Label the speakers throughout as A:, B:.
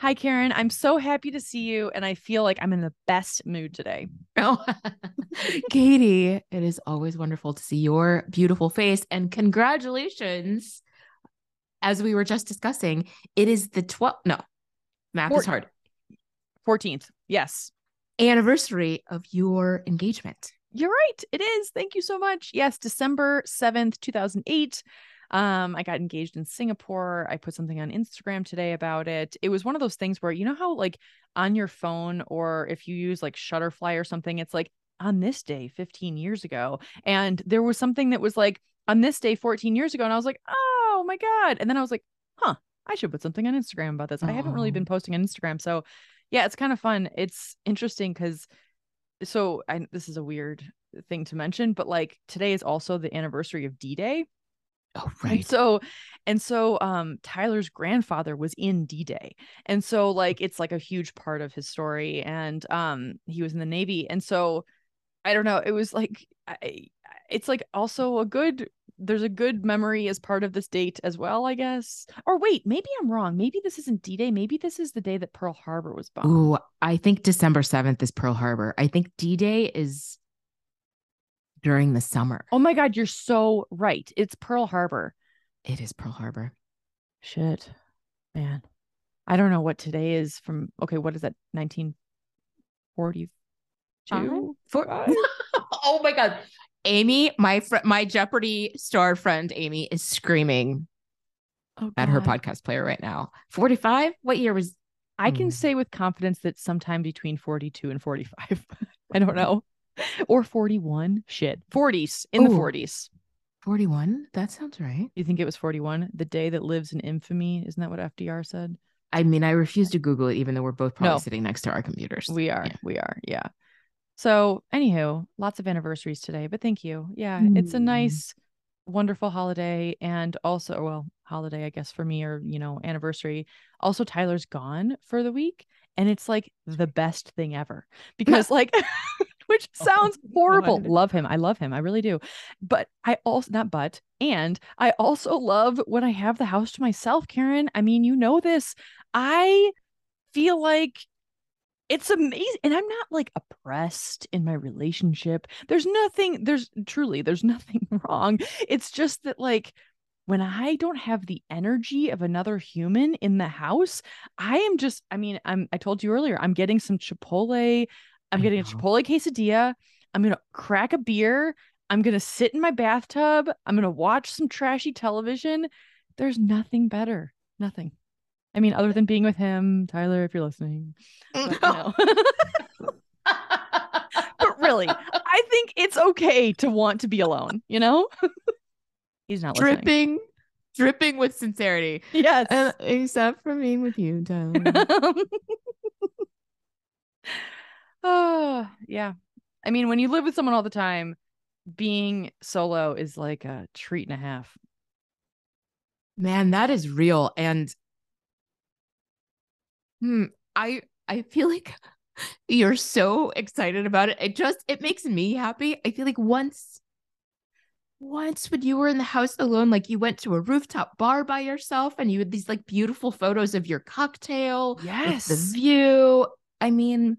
A: Hi, Karen. I'm so happy to see you, and I feel like I'm in the best mood today.
B: Oh, Katie, it is always wonderful to see your beautiful face. And congratulations. As we were just discussing, it is the 12th, no, math
A: Four-
B: is hard,
A: 14th. Yes.
B: anniversary of your engagement.
A: You're right. It is. Thank you so much. Yes, December 7th, 2008. Um, I got engaged in Singapore. I put something on Instagram today about it. It was one of those things where you know how like on your phone or if you use like Shutterfly or something, it's like on this day 15 years ago. And there was something that was like on this day 14 years ago. And I was like, oh my God. And then I was like, huh, I should put something on Instagram about this. I haven't really been posting on Instagram. So yeah, it's kind of fun. It's interesting because so I this is a weird thing to mention, but like today is also the anniversary of D-Day.
B: Oh,
A: And so and so um Tyler's grandfather was in D-Day. And so like it's like a huge part of his story and um he was in the Navy. And so I don't know, it was like I it's like also a good there's a good memory as part of this date as well, I guess. Or wait, maybe I'm wrong. Maybe this isn't D-Day. Maybe this is the day that Pearl Harbor was bombed.
B: Ooh, I think December 7th is Pearl Harbor. I think D Day is during the summer.
A: Oh my god, you're so right. It's Pearl Harbor.
B: It is Pearl Harbor.
A: Shit. Man. I don't know what today is from okay, what is that? 1942?
B: For- oh my god. Amy, my fr- my Jeopardy star friend Amy is screaming
A: Oh,
B: at her podcast player right now. 45? What year was
A: I can
B: Mm.
A: say with confidence that sometime between 42 and 45. I don't know. Or 41. Shit. 40s in the 40s.
B: 41? That sounds right.
A: You think it was 41? The day that lives in infamy. Isn't that what FDR said?
B: I mean, I refuse to Google it, even though we're both probably
A: No.
B: sitting next to our computers.
A: We are.
B: Yeah.
A: We are. Yeah. So, anywho, lots of anniversaries today, but thank you. Yeah, it's a
B: Mm.
A: nice, wonderful holiday. And also, well, holiday, I guess, for me, or, you know, anniversary. Also, Tyler's gone for the week. And it's like the best thing ever because, like, which
B: Oh,
A: sounds horrible.
B: God.
A: Love him. I love him. I really do. But I also, not but, and I also love when I have the house to myself, Karen. I mean, you know this. I feel like it's amazing and i'm not like oppressed in my relationship there's nothing there's truly there's nothing wrong it's just that like when i don't have the energy of another human in the house i am just i mean i'm i told you earlier i'm getting some chipotle i'm
B: I
A: getting a chipotle quesadilla i'm gonna crack a beer i'm gonna sit in my bathtub i'm gonna watch some trashy television there's nothing better nothing i mean other than being with him tyler if you're listening but, you know. but really, I think it's okay to want to be alone, you know? He's not listening.
B: dripping, dripping with sincerity.
A: Yes.
B: Uh, except for being with you, Tyler.
A: oh, yeah. I mean, when you live with someone all the time, being solo is like a treat and a half.
B: Man, that is real. And hmm, I I feel like you're so excited about it. It just it makes me happy. I feel like once once when you were in the house alone, like you went to a rooftop bar by yourself and you had these like beautiful photos of your cocktail,
A: Yes.
B: the view. I mean,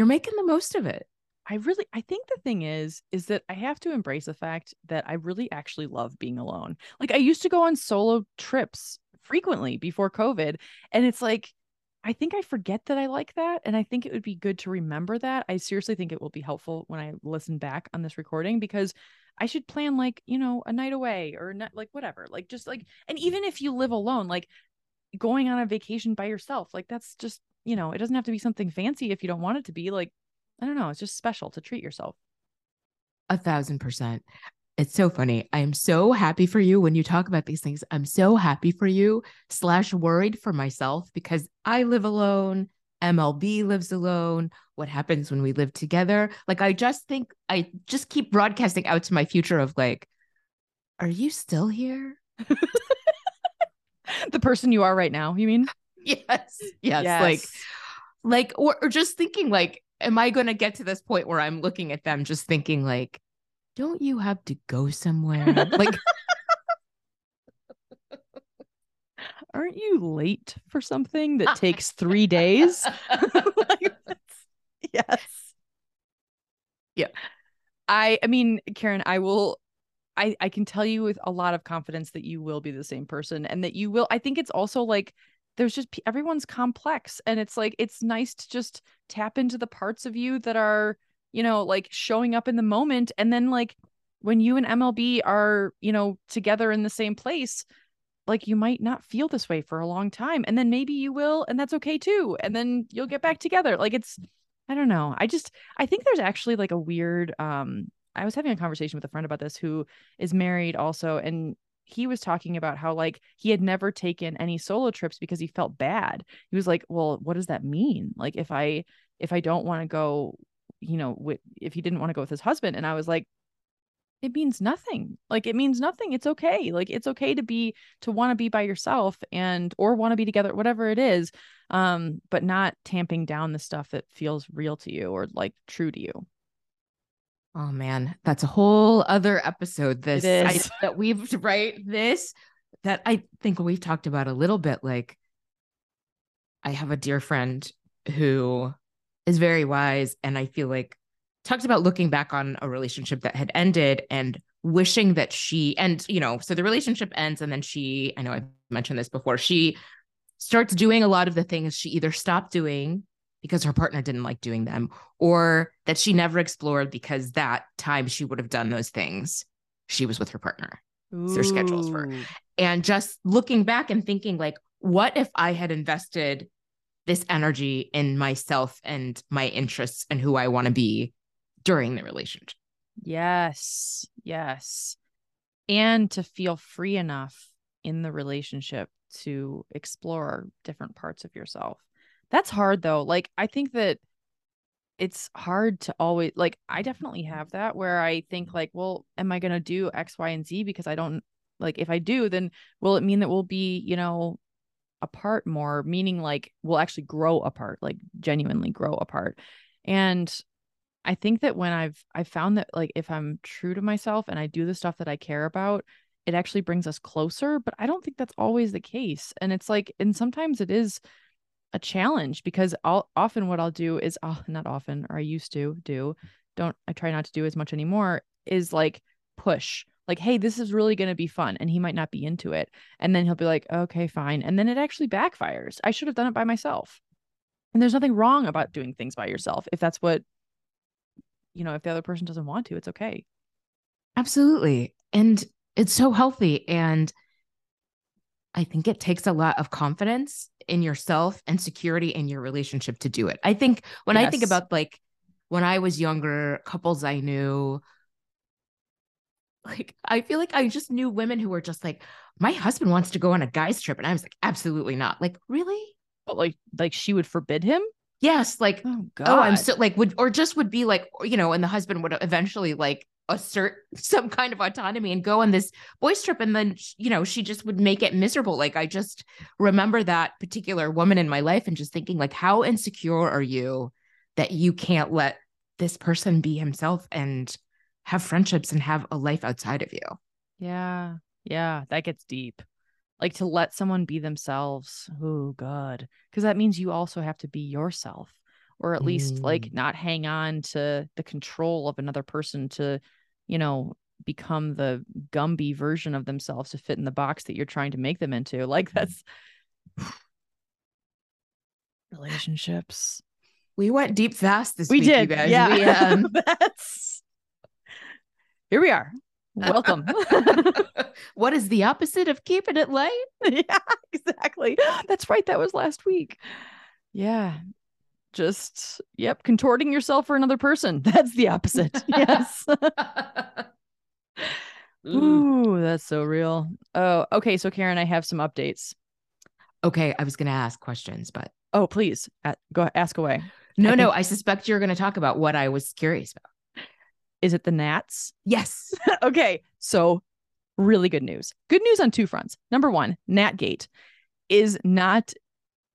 B: you're making the most of it.
A: I really I think the thing is is that I have to embrace the fact that I really actually love being alone. Like I used to go on solo trips frequently before COVID and it's like I think I forget that I like that and I think it would be good to remember that. I seriously think it will be helpful when I listen back on this recording because I should plan like, you know, a night away or not like whatever. Like just like and even if you live alone, like going on a vacation by yourself, like that's just, you know, it doesn't have to be something fancy if you don't want it to be. Like I don't know. It's just special to treat yourself.
B: A thousand percent. It's so funny. I am so happy for you when you talk about these things. I'm so happy for you, slash worried for myself because I live alone. MLB lives alone. What happens when we live together? Like, I just think I just keep broadcasting out to my future of like, are you still here?
A: the person you are right now, you mean?
B: Yes. Yes. Like, like, or, or just thinking like, am I going to get to this point where I'm looking at them just thinking like, don't you have to go somewhere? like,
A: aren't you late for something that ah. takes three days? like, yes.
B: Yeah.
A: I I mean, Karen, I will I I can tell you with a lot of confidence that you will be the same person and that you will I think it's also like there's just everyone's complex and it's like it's nice to just tap into the parts of you that are, you know, like showing up in the moment and then like when you and MLB are, you know, together in the same place, like you might not feel this way for a long time and then maybe you will and that's okay too and then you'll get back together. Like it's i don't know. I just i think there's actually like a weird um i was having a conversation with a friend about this who is married also and he was talking about how like he had never taken any solo trips because he felt bad he was like well what does that mean like if i if i don't want to go you know with, if he didn't want to go with his husband and i was like it means nothing. Like it means nothing. It's okay. Like it's okay to be to want to be by yourself and or want to be together, whatever it is. Um, but not tamping down the stuff that feels real to you or like true to you.
B: Oh man, that's a whole other episode. This I, that we've right this that I think we've talked about a little bit. Like, I have a dear friend who is very wise, and I feel like talked about looking back on a relationship that had ended and wishing that she and you know so the relationship ends and then she i know i've mentioned this before she starts doing a lot of the things she either stopped doing because her partner didn't like doing them or that she never explored because that time she would have done those things she was with her partner their schedules were and just looking back and thinking like what if i had invested this energy in myself and my interests and who i want to be during the relationship.
A: Yes. Yes. And to feel free enough in the relationship to explore different parts of yourself. That's hard though. Like, I think that it's hard to always, like, I definitely have that where I think, like, well, am I going to do X, Y, and Z? Because I don't, like, if I do, then will it mean that we'll be, you know, apart more, meaning like we'll actually grow apart, like genuinely grow apart. And I think that when I've I found that like if I'm true to myself and I do the stuff that I care about, it actually brings us closer, but I don't think that's always the case. And it's like and sometimes it is a challenge because I'll often what I'll do is I'll uh, not often or I used to do, don't I try not to do as much anymore is like push. Like, hey, this is really going to be fun. And he might not be into it. And then he'll be like, okay, fine. And then it actually backfires. I should have done it by myself. And there's nothing wrong about doing things by yourself if that's what you know, if the other person doesn't want to, it's okay.
B: Absolutely. And it's so healthy. And I think it takes a lot of confidence in yourself and security in your relationship to do it. I think when yes. I think about like when I was younger, couples I knew, like I feel like I just knew women who were just like, my husband wants to go on a guy's trip. And I was like, absolutely not. Like, really?
A: But like like she would forbid him?
B: Yes, like oh, God. oh, I'm so like would or just would be like you know, and the husband would eventually like assert some kind of autonomy and go on this boys trip. And then you know she just would make it miserable. Like i just remember that particular woman in my life and just thinking like how insecure are you that you can't let this person be himself and have friendships and have a life outside of you?
A: Yeah. Yeah. That gets deep. Like to let someone be themselves. Oh god because that means you also have to be yourself or at least mm. like not hang on to the control of another person to you know become the gumby version of themselves to fit in the box that you're trying to make them into like that's relationships
B: we went deep fast this
A: we
B: week,
A: did
B: you guys.
A: yeah
B: we,
A: um... that's here we are Welcome.
B: what is the opposite of keeping it light?
A: yeah, exactly. That's right. That was last week. Yeah. Just, yep, contorting yourself for another person. That's the opposite. yes. Ooh, that's so real. Oh, okay. So, Karen, I have some updates.
B: Okay. I was going to ask questions, but.
A: Oh, please go ask away.
B: No, I no. Think... I suspect you're going to talk about what I was curious about.
A: Is it the Nats?
B: Yes.
A: okay. So, really good news. Good news on two fronts. Number one, Natgate is not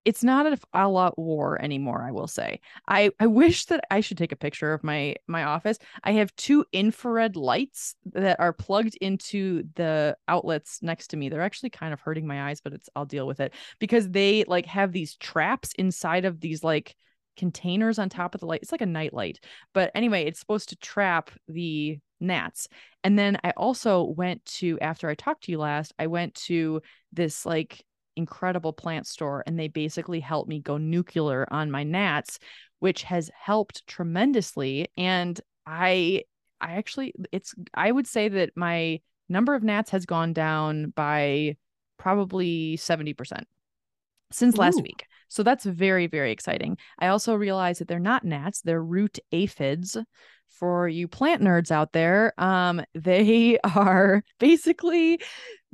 A: it's not a a la war anymore i will say. I i wish that i should take a picture of my my office. I have two infrared lights that are plugged into the outlets next to me. They're actually kind of hurting my eyes but it's i'll deal with it. Because they like have these traps inside of these like containers on top of the light. It's like a night light. But anyway it's supposed to trap the gnats. And then i also went to after i talked to you last i went to this like incredible plant store and they basically helped me go nuclear on my gnats which has helped tremendously and i i actually it's i would say that my number of gnats has gone down by probably 70% since last
B: Ooh.
A: week. So that's very very exciting. I also realized that they're not gnats they're root aphids. For you plant nerds out there um they are basically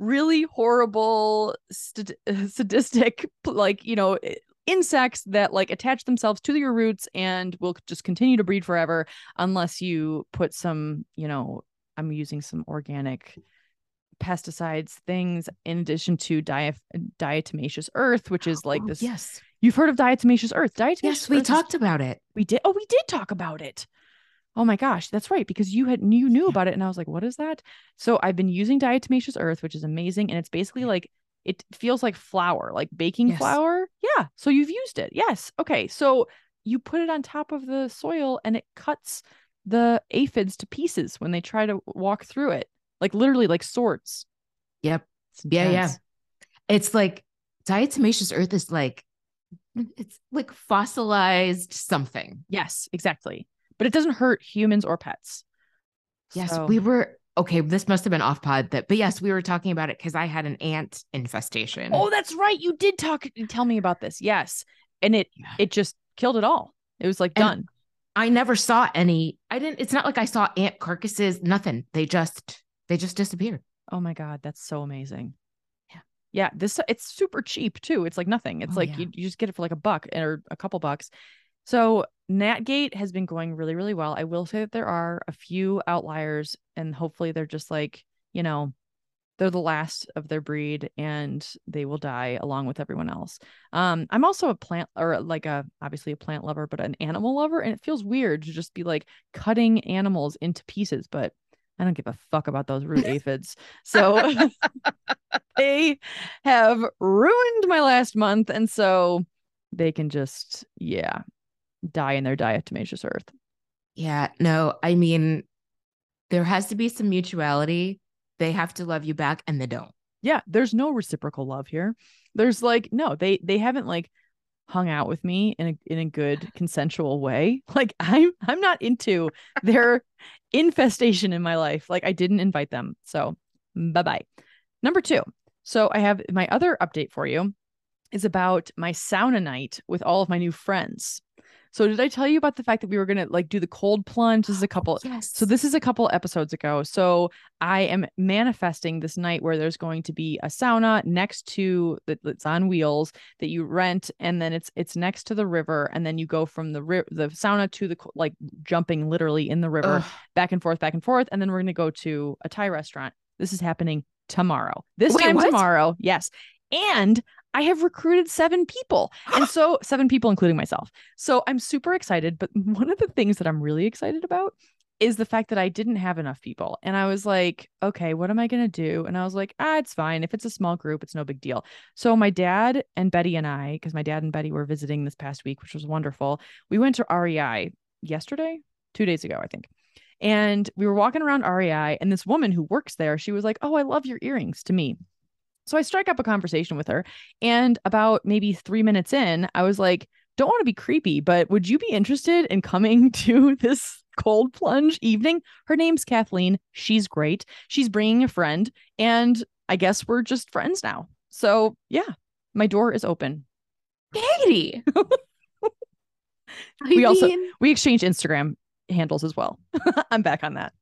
A: really horrible st- sadistic like you know insects that like attach themselves to your roots and will just continue to breed forever unless you put some you know i'm using some organic pesticides things in addition to dia- diatomaceous earth which is like
B: Oh,
A: this
B: yes.
A: you've heard of diatomaceous earth diatomaceous
B: Yes, we
A: earth is-
B: talked about it.
A: we did. Oh, we did talk about it. Oh my gosh, that's right. Because you had you knew about it, and I was like, "What is that?" So I've been using diatomaceous earth, which is amazing, and it's basically like it feels like flour, like baking
B: Yes.
A: flour. Yeah. So you've used it. Yes. Okay. So you put it on top of the soil, and it cuts the aphids to pieces when they try to walk through it, like literally like swords.
B: Yep. Yeah, yeah. It's like diatomaceous earth is like it's like fossilized something.
A: Yes, exactly. But it doesn't hurt humans or pets.
B: Yes,
A: So-
B: we were okay. This must have been off pod that, but yes, we were talking about it because I had an ant infestation.
A: Oh, that's right. You did talk tell me about this. Yes. And it
B: Yeah.
A: it just killed it all. It was like
B: And-
A: done.
B: I never saw any. I didn't. It's not like I saw ant carcasses. Nothing. They just they just disappeared.
A: Oh my god, that's so amazing.
B: Yeah.
A: Yeah, this it's super cheap too. It's like nothing. It's
B: Oh,
A: like
B: yeah.
A: you, you just get it for like a buck or a couple bucks. So Natgate has been going really, really well. I will say that there are a few outliers, and hopefully they're just like, you know, they're the last of their breed and they will die along with everyone else. Um, I'm also a plant or like a obviously a plant lover, but an animal lover, and it feels weird to just be like cutting animals into pieces, but I don't give a fuck about those root aphids. So they have ruined my last month, and so they can just yeah die in their diatomaceous earth.
B: Yeah. No, I mean, there has to be some mutuality. They have to love you back, and they don't.
A: yeah there's no reciprocal love here there's like no they they haven't like hung out with me in a in a good consensual way like i'm i'm not into their infestation in my life like i didn't invite them so bye bye number two so i have my other update for you is about my sauna night with all of my new friends so did i tell you about the fact that we were gonna like do the cold plunge this is a couple
B: Yes.
A: so this is a couple episodes ago. So I am manifesting this night where there's going to be a sauna next to that that's on wheels that you rent, and then it's it's next to the river, and then you go from the ri- the sauna to the like jumping literally in the river,
B: Ugh.
A: back and forth, back and forth, and then we're gonna go to a Thai restaurant. This is happening tomorrow. This
B: Wait,
A: time
B: what?
A: tomorrow, yes. And I have recruited seven people. And so seven people, including myself. So I'm super excited. But one of the things that I'm really excited about is the fact that I didn't have enough people. And I was like, okay, what am I going to do? And I was like, ah, it's fine. If it's a small group, it's no big deal. So my dad and Betty and I, because my dad and Betty were visiting this past week, which was wonderful, we went to REI yesterday, two days ago, I think. And we were walking around REI, and this woman who works there, she was like, Oh, I love your earrings to me. So I strike up a conversation with her. And about maybe three minutes in, I was like, Don't want to be creepy, but would you be interested in coming to this cold plunge evening? Her name's Kathleen. She's great. She's bringing a friend. And I guess we're just friends now. So yeah, my door is open.
B: Katie.
A: We also- We exchange Instagram handles as well. I'm back on that.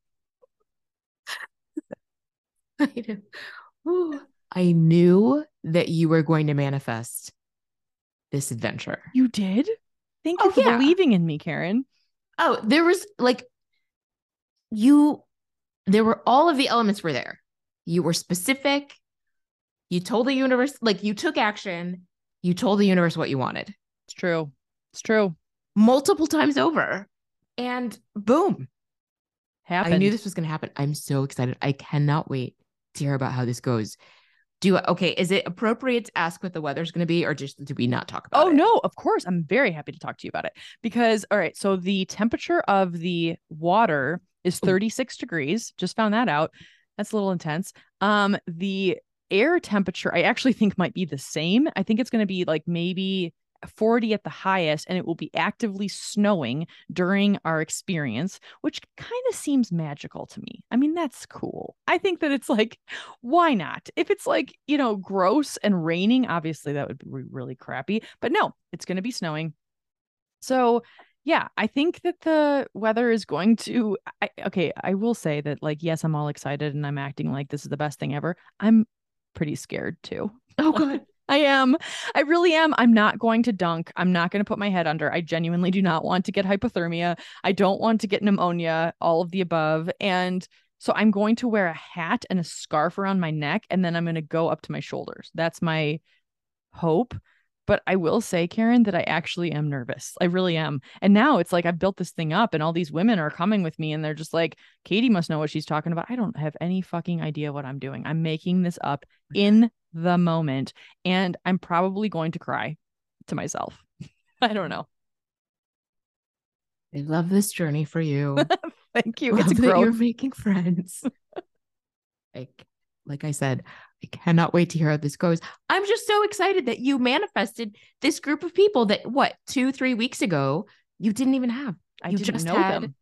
B: I know. Ooh. I knew that you were going to manifest this adventure.
A: You did? Thank oh, you
B: Oh,
A: for
B: yeah.
A: believing in me, Karen.
B: Oh, there was like you there were all of the elements were there. You were specific. You told the universe like you took action You told the universe what you wanted
A: It's true. It's true.
B: multiple times over. And boom,
A: Happened.
B: I knew this was going to happen. I'm so excited. I cannot wait to hear about how this goes. Do okay, is it appropriate to ask what the weather's going to be or just do we not talk about
A: Oh
B: it?
A: Oh no, of course. I'm very happy to talk to you about it because all right, so the temperature of the water is
B: Ooh.
A: 36 degrees. Just found that out. That's a little intense. Um the air temperature I actually think might be the same. I think it's going to be like maybe 40 at the highest and it will be actively snowing during our experience, which kind of seems magical to me. I mean, that's cool. I think that it's like why not? If it's like, you know, gross and raining, obviously that would be really crappy. But no, it's going to be snowing. So, yeah, I think that the weather is going to. I, okay, I will say that, like, yes, I'm all excited and I'm acting like this is the best thing ever. I'm pretty scared too.
B: Oh, God.
A: I am. I really am. I'm not going to dunk. I'm not going to put my head under. I genuinely do not want to get hypothermia. I don't want to get pneumonia, all of the above. And so I'm going to wear a hat and a scarf around my neck, and then I'm going to go up to my shoulders. That's my hope. But I will say, Karen, that I actually am nervous. I really am. And now it's like I've built this thing up, and all these women are coming with me, and they're just like, Katie must know what she's talking about. I don't have any fucking idea what I'm doing. I'm making this up in the moment, and I'm probably going to cry to myself. I don't know.
B: I love this journey for you.
A: Thank you.
B: love
A: It's
B: that you're making friends. like, like I said, I cannot wait to hear how this goes. I'm just so excited that you manifested this group of people that what two, three weeks ago you didn't even have.
A: I
B: you
A: didn't
B: just
A: know
B: had
A: them.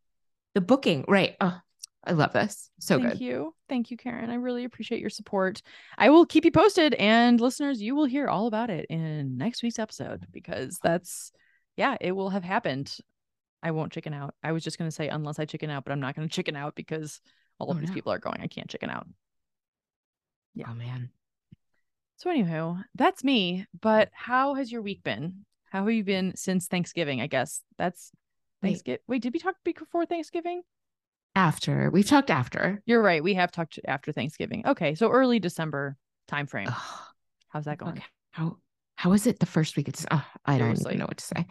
B: The booking, right? Oh, I love this. So
A: Thank
B: good.
A: you. Thank you, Karen. I really appreciate your support. I will keep you posted, and listeners, you will hear all about it in next week's episode because that's, yeah, it will have happened. I won't chicken out. I was just going to say, unless I chicken out, but I'm not going to chicken out because all oh, of
B: Oh,
A: these
B: no.
A: people are going. I can't chicken out. Yeah.
B: Oh man.
A: So, anywho, that's me. But how has your week been? How have you been since Thanksgiving? I guess that's
B: Wait.
A: Thanksgiving. Wait, did we talk before Thanksgiving?
B: After we've talked after.
A: You're right. We have talked after Thanksgiving. Okay, so early December timeframe.
B: Ugh,
A: How's that going?
B: okay. How how is it the first week? It's oh, I don't
A: Seriously.
B: know what to say.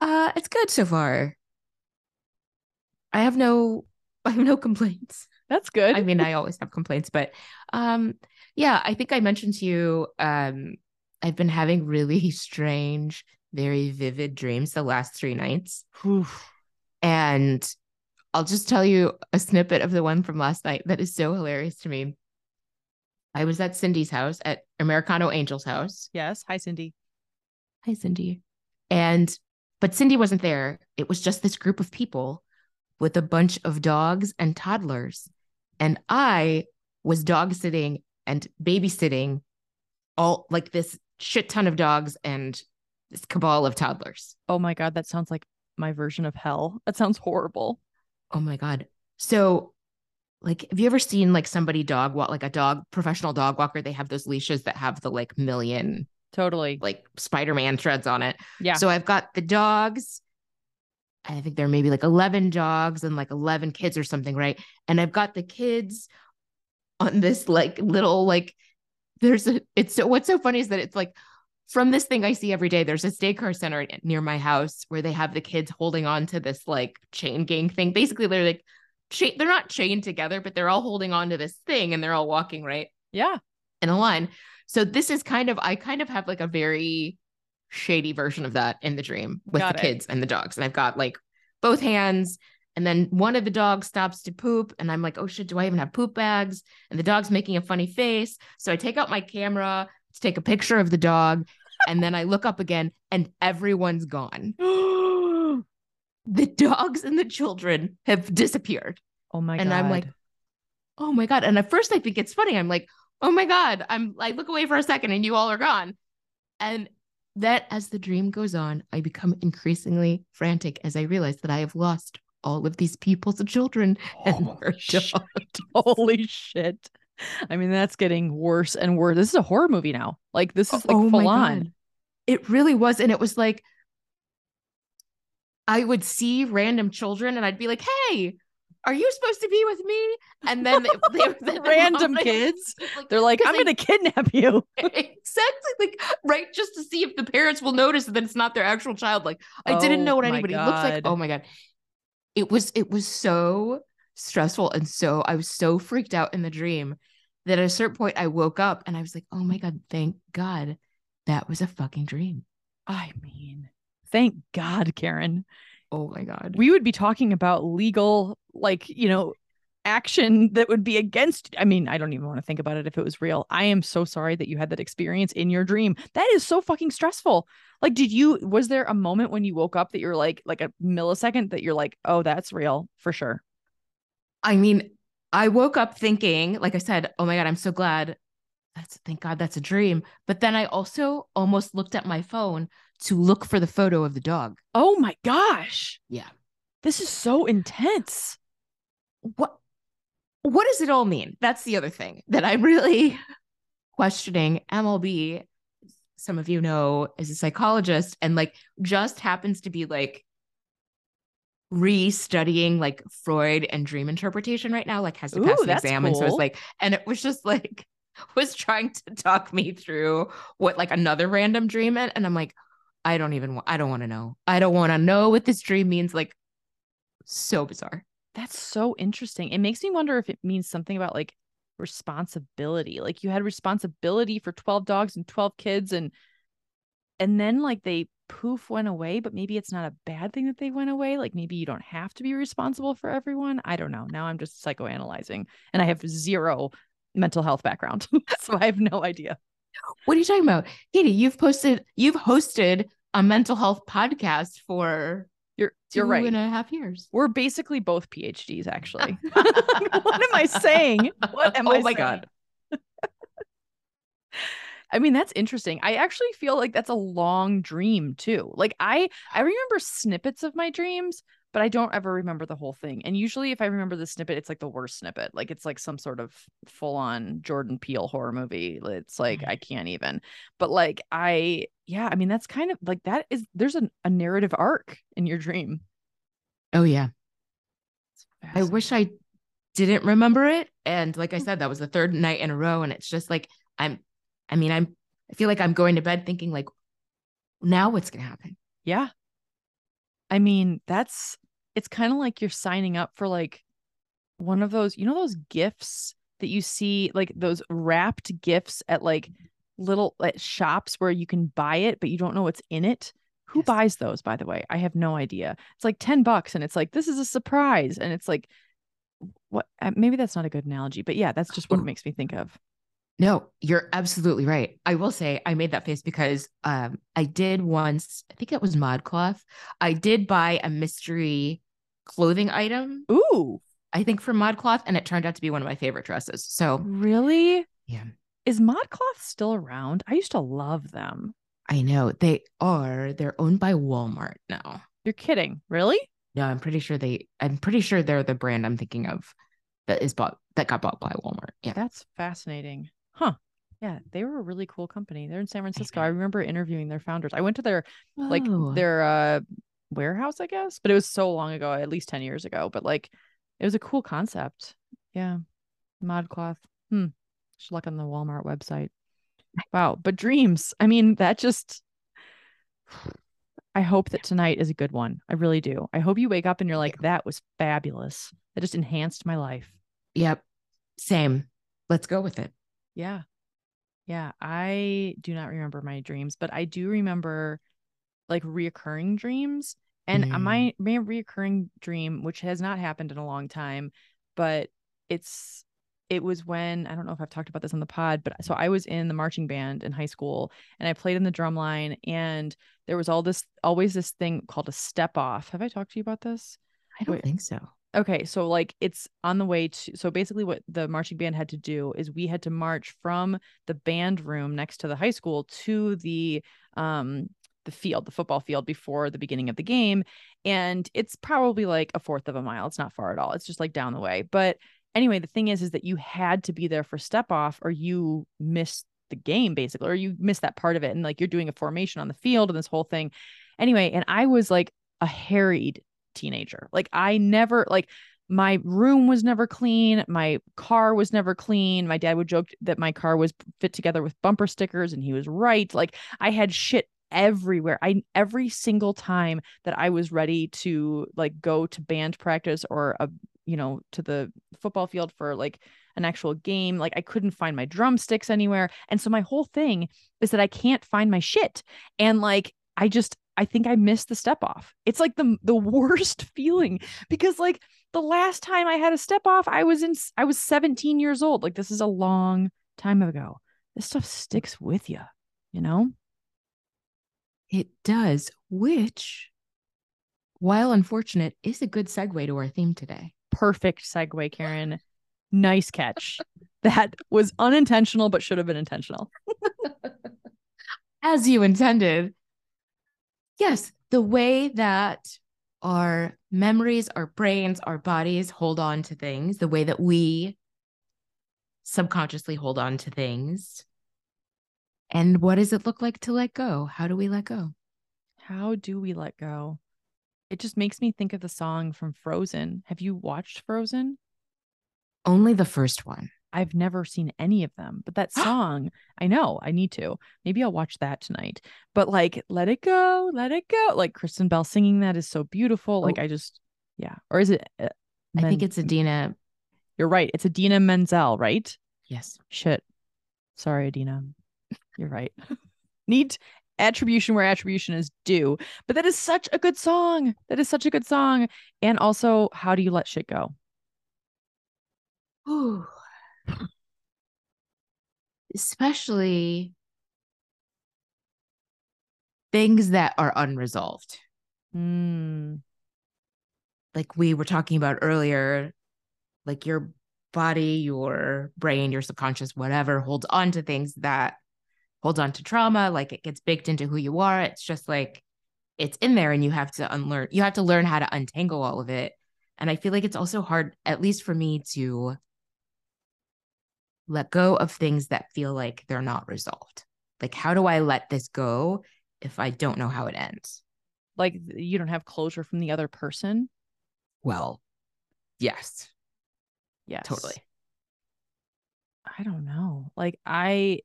B: Uh, it's good so far. I have no I have no complaints.
A: That's good.
B: I mean, I always have complaints, but um, yeah, I think I mentioned to you, um, I've been having really strange, very vivid dreams the last three nights.
A: Oof.
B: And I'll just tell you a snippet of the one from last night that is so hilarious to me. I was at Cindy's house, at Americano Angel's house.
A: Yes. Hi, Cindy.
B: Hi, Cindy. And, but Cindy wasn't there. It was just this group of people with a bunch of dogs and toddlers. And I was dog sitting and babysitting all like this shit ton of dogs and this cabal of toddlers.
A: Oh my God, that sounds like my version of hell. That sounds horrible.
B: Oh my God. So, like, have you ever seen like somebody dog walk, like a dog, professional dog walker? They have those leashes that have the like million,
A: Totally.
B: like Spider Man threads on it.
A: Yeah.
B: So I've got the dogs. I think there may be like 11 dogs and like 11 kids or something, right? And I've got the kids on this like little, like, there's a, it's so, what's so funny is that it's like, from this thing I see every day, there's a daycare center near my house where they have the kids holding on to this like chain gang thing. Basically, they're like, cha- they're not chained together, but they're all holding on to this thing and they're all walking right
A: yeah.
B: in a line. So this is kind of, I kind of have like a very shady version of that in the dream with
A: Got
B: the
A: it.
B: kids and the dogs. And I've got like both hands. And then one of the dogs stops to poop. And I'm like, oh shit, do I even have poop bags? And the dog's making a funny face. So I take out my camera to take a picture of the dog. and then I look up again and everyone's gone.
A: oh
B: The dogs and the children have disappeared.
A: Oh my
B: And
A: God.
B: And I'm like, oh my God. And at first I think it's funny. I'm like, oh my God. I'm I look away for a second and you all are gone. And that as the dream goes on, I become increasingly frantic as I realize that I have lost all of these people's children and
A: Holy
B: their
A: shit.
B: dogs.
A: Holy shit. I mean, that's getting worse and worse. This is a horror movie now. Like, this oh, is like
B: oh
A: full
B: my
A: on.
B: God. It really was. And it was like I would see random children and I'd be like, hey, are you supposed to be with me? And then they, they,
A: Random kids.
B: like,
A: They're like, I'm
B: they-
A: gonna kidnap you.
B: exactly like right just to see if the parents will notice that it's not their actual child like i didn't
A: Oh
B: know what anybody looks like oh my god it was it was so stressful and so i was so freaked out in the dream that at a certain point i woke up and i was like oh my god thank god that was a fucking dream
A: I mean, thank God, Karen.
B: oh my god
A: We would be talking about legal, like, you know, action that would be against. I mean, I don't even want to think about it if it was real. I am so sorry that you had that experience in your dream. That is so fucking stressful. Like, did you, was there a moment when you woke up that you're like, like a millisecond that you're like, oh, that's real for sure?
B: I mean i woke up thinking like i said oh my god i'm so glad that's thank god that's a dream but then i also almost looked at my phone to look for the photo of the dog
A: Oh my gosh.
B: yeah
A: This is so intense.
B: what what does it all mean? That's the other thing that I'm really questioning. MLB, some of you know, is a psychologist and like just happens to be like re-studying like Freud and dream interpretation right now, like has to pass
A: Ooh,
B: an exam. And so it's
A: cool.
B: like, and it was just like was trying to talk me through what like another random dream meant. And I'm like, I don't even want I don't want to know. I don't want to know what this dream means. Like so bizarre.
A: That's so interesting. It makes me wonder if it means something about like responsibility. Like you had responsibility for 12 dogs and 12 kids and and then like they poof went away, but maybe it's not a bad thing that they went away. Like maybe you don't have to be responsible for everyone. I don't know. Now I'm just psychoanalyzing and I have zero mental health background. so I have no idea.
B: What are you talking about? Katie, you've posted, you've hosted a mental health podcast for
A: You're
B: two
A: you're right.
B: and a half years.
A: We're basically both PhDs actually. what am I saying? What am
B: oh
A: I
B: my
A: saying?
B: God.
A: I mean, that's interesting. I actually feel like that's a long dream too. Like I I remember snippets of my dreams, but I don't ever remember the whole thing. And usually if I remember the snippet, it's like the worst snippet. Like it's like some sort of full-on Jordan Peele horror movie. It's like I can't even. But like I yeah, I mean that's kind of like that is there's a, a narrative arc in your dream.
B: Oh, yeah. I wish I didn't remember it. And like I said, that was the third night in a row. And it's just like, I'm, I mean, I'm, I feel like I'm going to bed thinking, like, now what's going to happen?
A: Yeah. I mean, that's it's kind of like you're signing up for like one of those, you know, those gifts that you see, like those wrapped gifts at like little at shops where you can buy it, but you don't know what's in it. Who
B: Yes.
A: buys those, by the way? I have no idea. It's like 10 bucks and it's like, this is a surprise. And it's like, what? uh, Maybe that's not a good analogy, but yeah, that's just what it
B: Mm.
A: makes me think of.
B: No, you're absolutely right. I will say I made that face because um I did once, I think it was ModCloth. I did buy a mystery clothing item,
A: Ooh,
B: I think from ModCloth, and it turned out to be one of my favorite dresses. So
A: really?
B: yeah,
A: Is ModCloth still around? I used to love them.
B: I know they are. They're owned by Walmart now.
A: You're kidding. Really?
B: No, I'm pretty sure they I'm pretty sure they're the brand I'm thinking of that is bought that got bought by Walmart. Yeah.
A: That's fascinating. Huh. Yeah, they were a really cool company. They're in San Francisco. I remember interviewing their founders. I went to their like
B: Oh,
A: their uh warehouse, I guess, but it was so long ago, at least 10 years ago, but like it was a cool concept. Yeah. Modcloth. Hmm. Should look on the Walmart website. Wow, but dreams. I mean, that just I hope that tonight is a good one. I really do. I hope you wake up and you're like, that was fabulous. That just enhanced my life.
B: Yep. Same. Let's go with it.
A: Yeah. Yeah. I do not remember my dreams, but I do remember like reoccurring dreams. And
B: Mm.
A: my my reoccurring dream, which has not happened in a long time, but it's it was when I don't know if I've talked about this on the pod, but so I was in the marching band in high school and I played in the drum line and there was all this always this thing called a step off. Have I talked to you about this?
B: I don't
A: Wait.
B: think so.
A: Okay, so like it's on the way to so basically what the marching band had to do is we had to march from the band room next to the high school to the um the field, the football field before the beginning of the game and it's probably like a fourth of a mile. It's not far at all. It's just like down the way. But anyway, the thing is is that you had to be there for step off or you missed the game basically or you missed that part of it and like you're doing a formation on the field and this whole thing. Anyway, and I was like a harried teenager. Like I never like my room was never clean. My car was never clean. My dad would joke that my car was fit together with bumper stickers, and he was right. Like I had shit everywhere. I every single time that I was ready to like go to band practice or a you know to the football field for like an actual game, like I couldn't find my drumsticks anywhere. And so my whole thing is that I can't find my shit. And like I just I think I missed the step off. It's like the the worst feeling because like the last time I had a step off, I was in I was 17 years old. Like this is a long time ago. This stuff sticks with you, you know?
B: It does, which while unfortunate is a good segue to our theme today.
A: Perfect segue, Karen. nice catch. that was unintentional but should have been intentional.
B: As you intended. Yes, the way that our memories, our brains, our bodies hold on to things, the way that we subconsciously hold on to things. And what does it look like to let go? How do we let go?
A: How do we let go? It just makes me think of the song from Frozen. Have you watched Frozen?
B: Only the first one.
A: I've never seen any of them, but that song, I know I need to. Maybe I'll watch that tonight. But like, let it go, let it go. Like Kristen Bell singing that is so beautiful. Like, oh. I just, yeah. Or is it?
B: Uh, Men- I think it's Idina.
A: You're right. It's Idina Menzel, right?
B: Yes.
A: Shit. Sorry, Idina. You're right. Need attribution where attribution is due. But that is such a good song. That is such a good song. And also, how do you let shit go?
B: Ooh especially things that are unresolved.
A: Mm.
B: Like we were talking about earlier, like your body, your brain, your subconscious, whatever holds on to things that holds on to trauma, like it gets baked into who you are. It's just like it's in there and you have to unlearn, you have to learn how to untangle all of it. And I feel like it's also hard, at least for me, to let go of things that feel like they're not resolved. Like, how do I let this go if I don't know how it ends?
A: Like, you don't have closure from the other person?
B: Well, yes.
A: Yes.
B: Totally.
A: I don't know. Like, I,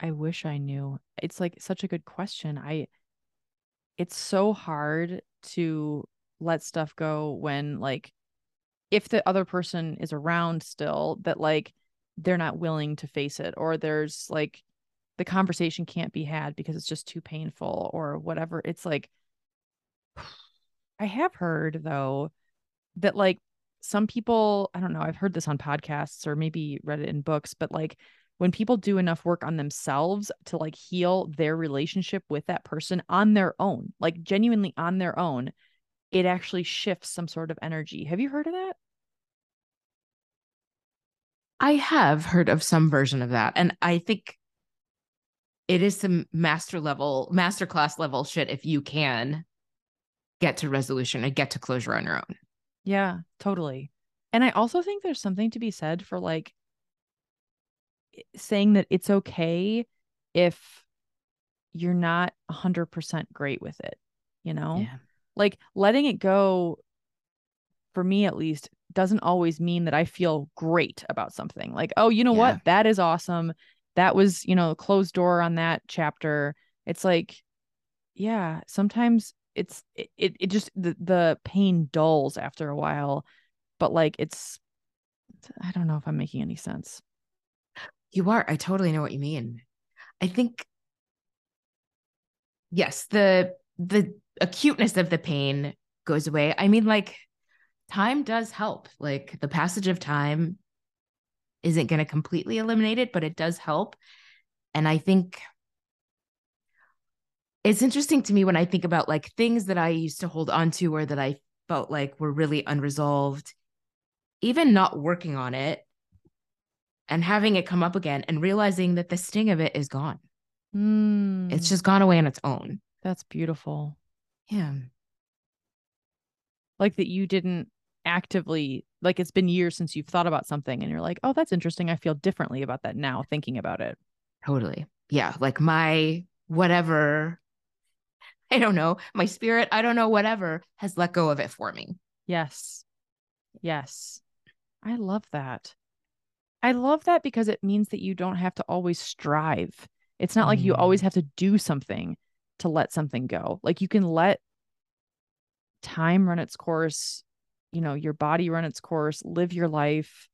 A: I wish I knew. It's like such a good question. I, it's so hard to let stuff go when, like, if the other person is around still, that, like, they're not willing to face it or there's like the conversation can't be had because it's just too painful or whatever. It's like i have heard though that like some people i don't know i've heard this on podcasts or maybe read it in books but like when people do enough work on themselves to like heal their relationship with that person on their own like genuinely on their own it actually shifts some sort of energy. Have you heard of that
B: I have heard of some version of that. And I think it is some master level, master class level shit if you can get to resolution and get to closure on your own.
A: Yeah, totally. And I also think there's something to be said for like saying that it's okay if you're not 100% great with it, you know? Yeah. Like letting it go for me at least doesn't always mean that I feel great about something. Like, oh, you know yeah. what? That is awesome. That was, you know, closed door on that chapter. It's like, yeah, sometimes it's it it just the the pain dulls after a while, but like it's I don't know if I'm making any sense.
B: You are. I totally know what you mean. I think yes, the the acuteness of the pain goes away. I mean like time does help. Like the passage of time isn't going to completely eliminate it, but it does help. And I think it's interesting to me when I think about like things that I used to hold on to or that I felt like were really unresolved, even not working on it and having it come up again and realizing that the sting of it is gone.
A: Mm.
B: It's just gone away on its own.
A: That's beautiful.
B: Yeah.
A: Like that you didn't actively like it's been years since you've thought about something and you're like, "Oh, that's interesting. I feel differently about that now thinking about it."
B: Totally. Yeah, like my whatever I don't know, my spirit, I don't know whatever has let go of it for me.
A: Yes. Yes. I love that. I love that because it means that you don't have to always strive. It's not like you always
B: Mm.
A: have to do something to let something go. Like you can let time run its course, you know, your body run its course, live your life.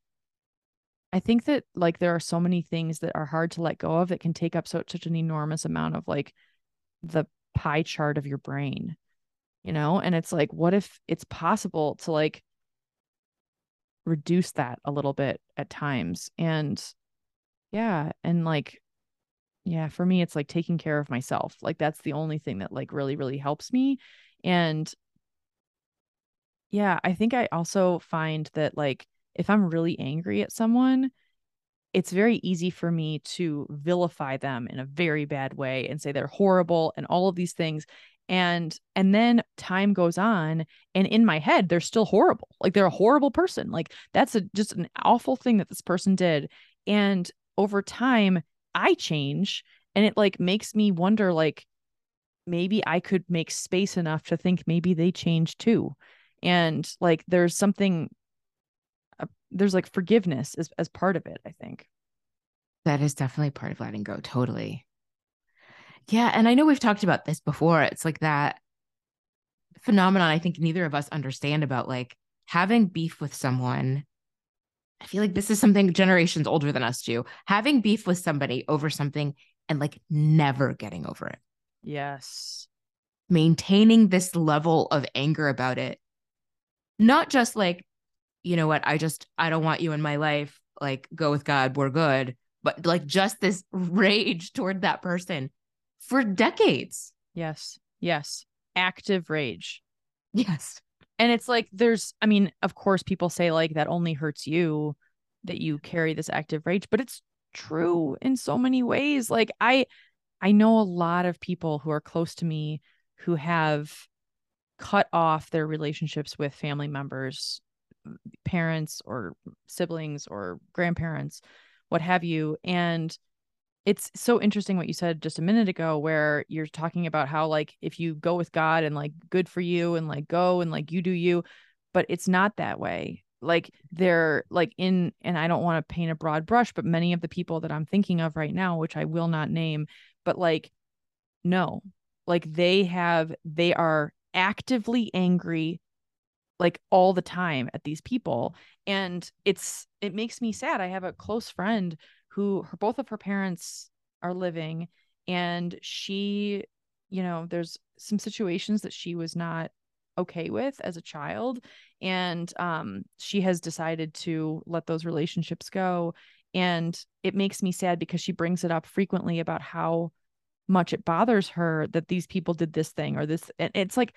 A: I think that like there are so many things that are hard to let go of that can take up so, such an enormous amount of like the pie chart of your brain, you know? And it's like, what if it's possible to like reduce that a little bit at times? And yeah, and like, yeah, for me, it's like taking care of myself. Like that's the only thing that like really, really helps me. And yeah, I think I also find that like if I'm really angry at someone, it's very easy for me to vilify them in a very bad way and say they're horrible and all of these things and and then time goes on and in my head they're still horrible like they're a horrible person like that's a just an awful thing that this person did and over time i change and it like makes me wonder like maybe i could make space enough to think maybe they change too and like there's something uh, there's like forgiveness as, as part of it i think
B: That is definitely part of letting go. Totally. Yeah. And I know we've talked about this before. It's like that phenomenon I think neither of us understand about like having beef with someone. I feel like this is something generations older than us do. Having beef with somebody over something and like never getting over it.
A: yes
B: Maintaining this level of anger about it. Not just like, you know what, I just I don't want you in my life. Like go with God, we're good. But like just this rage toward that person for decades.
A: Yes. Yes. Active rage.
B: Yes.
A: And it's like there's I mean, of course people say like that only hurts you that you carry this active rage, but it's true in so many ways. Like I I know a lot of people who are close to me who have cut off their relationships with family members, parents or siblings or grandparents, what have you. And it's so interesting what you said just a minute ago where you're talking about how like if you go with God and like good for you and like go and like you do you but it's not that way like they're like in and I don't want to paint a broad brush but many of the people that I'm thinking of right now which I will not name but like no like they have they are actively angry like all the time at these people. And it's it makes me sad. I have a close friend who her, both of her parents are living and she you know there's some situations that she was not okay with as a child. And um she has decided to let those relationships go. And it makes me sad because she brings it up frequently about how much it bothers her that these people did this thing or this and it's like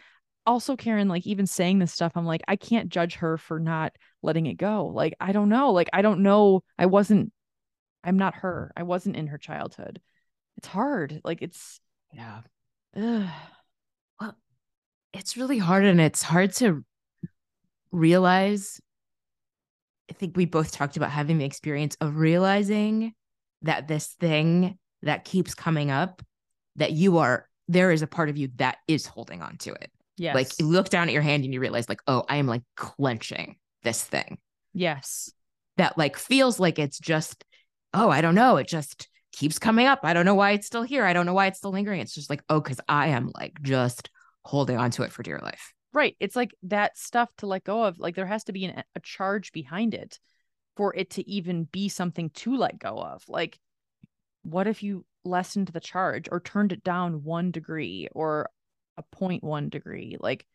A: also Karen like even saying this stuff I'm like I can't judge her for not letting it go like I don't know like I don't know I wasn't I'm not her I wasn't in her childhood it's hard like it's
B: Yeah.
A: ugh.
B: Well, it's really hard and it's hard to realize. I think we both talked about having the experience of realizing that this thing that keeps coming up, that you are, there is a part of you that is holding on to it.
A: yes
B: Like you look down at your hand and you realize, like, oh, I am like clenching this thing
A: yes
B: that like feels like it's just, oh, I don't know. It just keeps coming up. I don't know why it's still here. I don't know why it's still lingering. It's just like, oh, because I am like just holding on to it for dear life.
A: right it's like that stuff to let go of like there has to be an, a charge behind it for it to even be something to let go of like what if you lessened the charge or turned it down one degree or a 0.1 degree like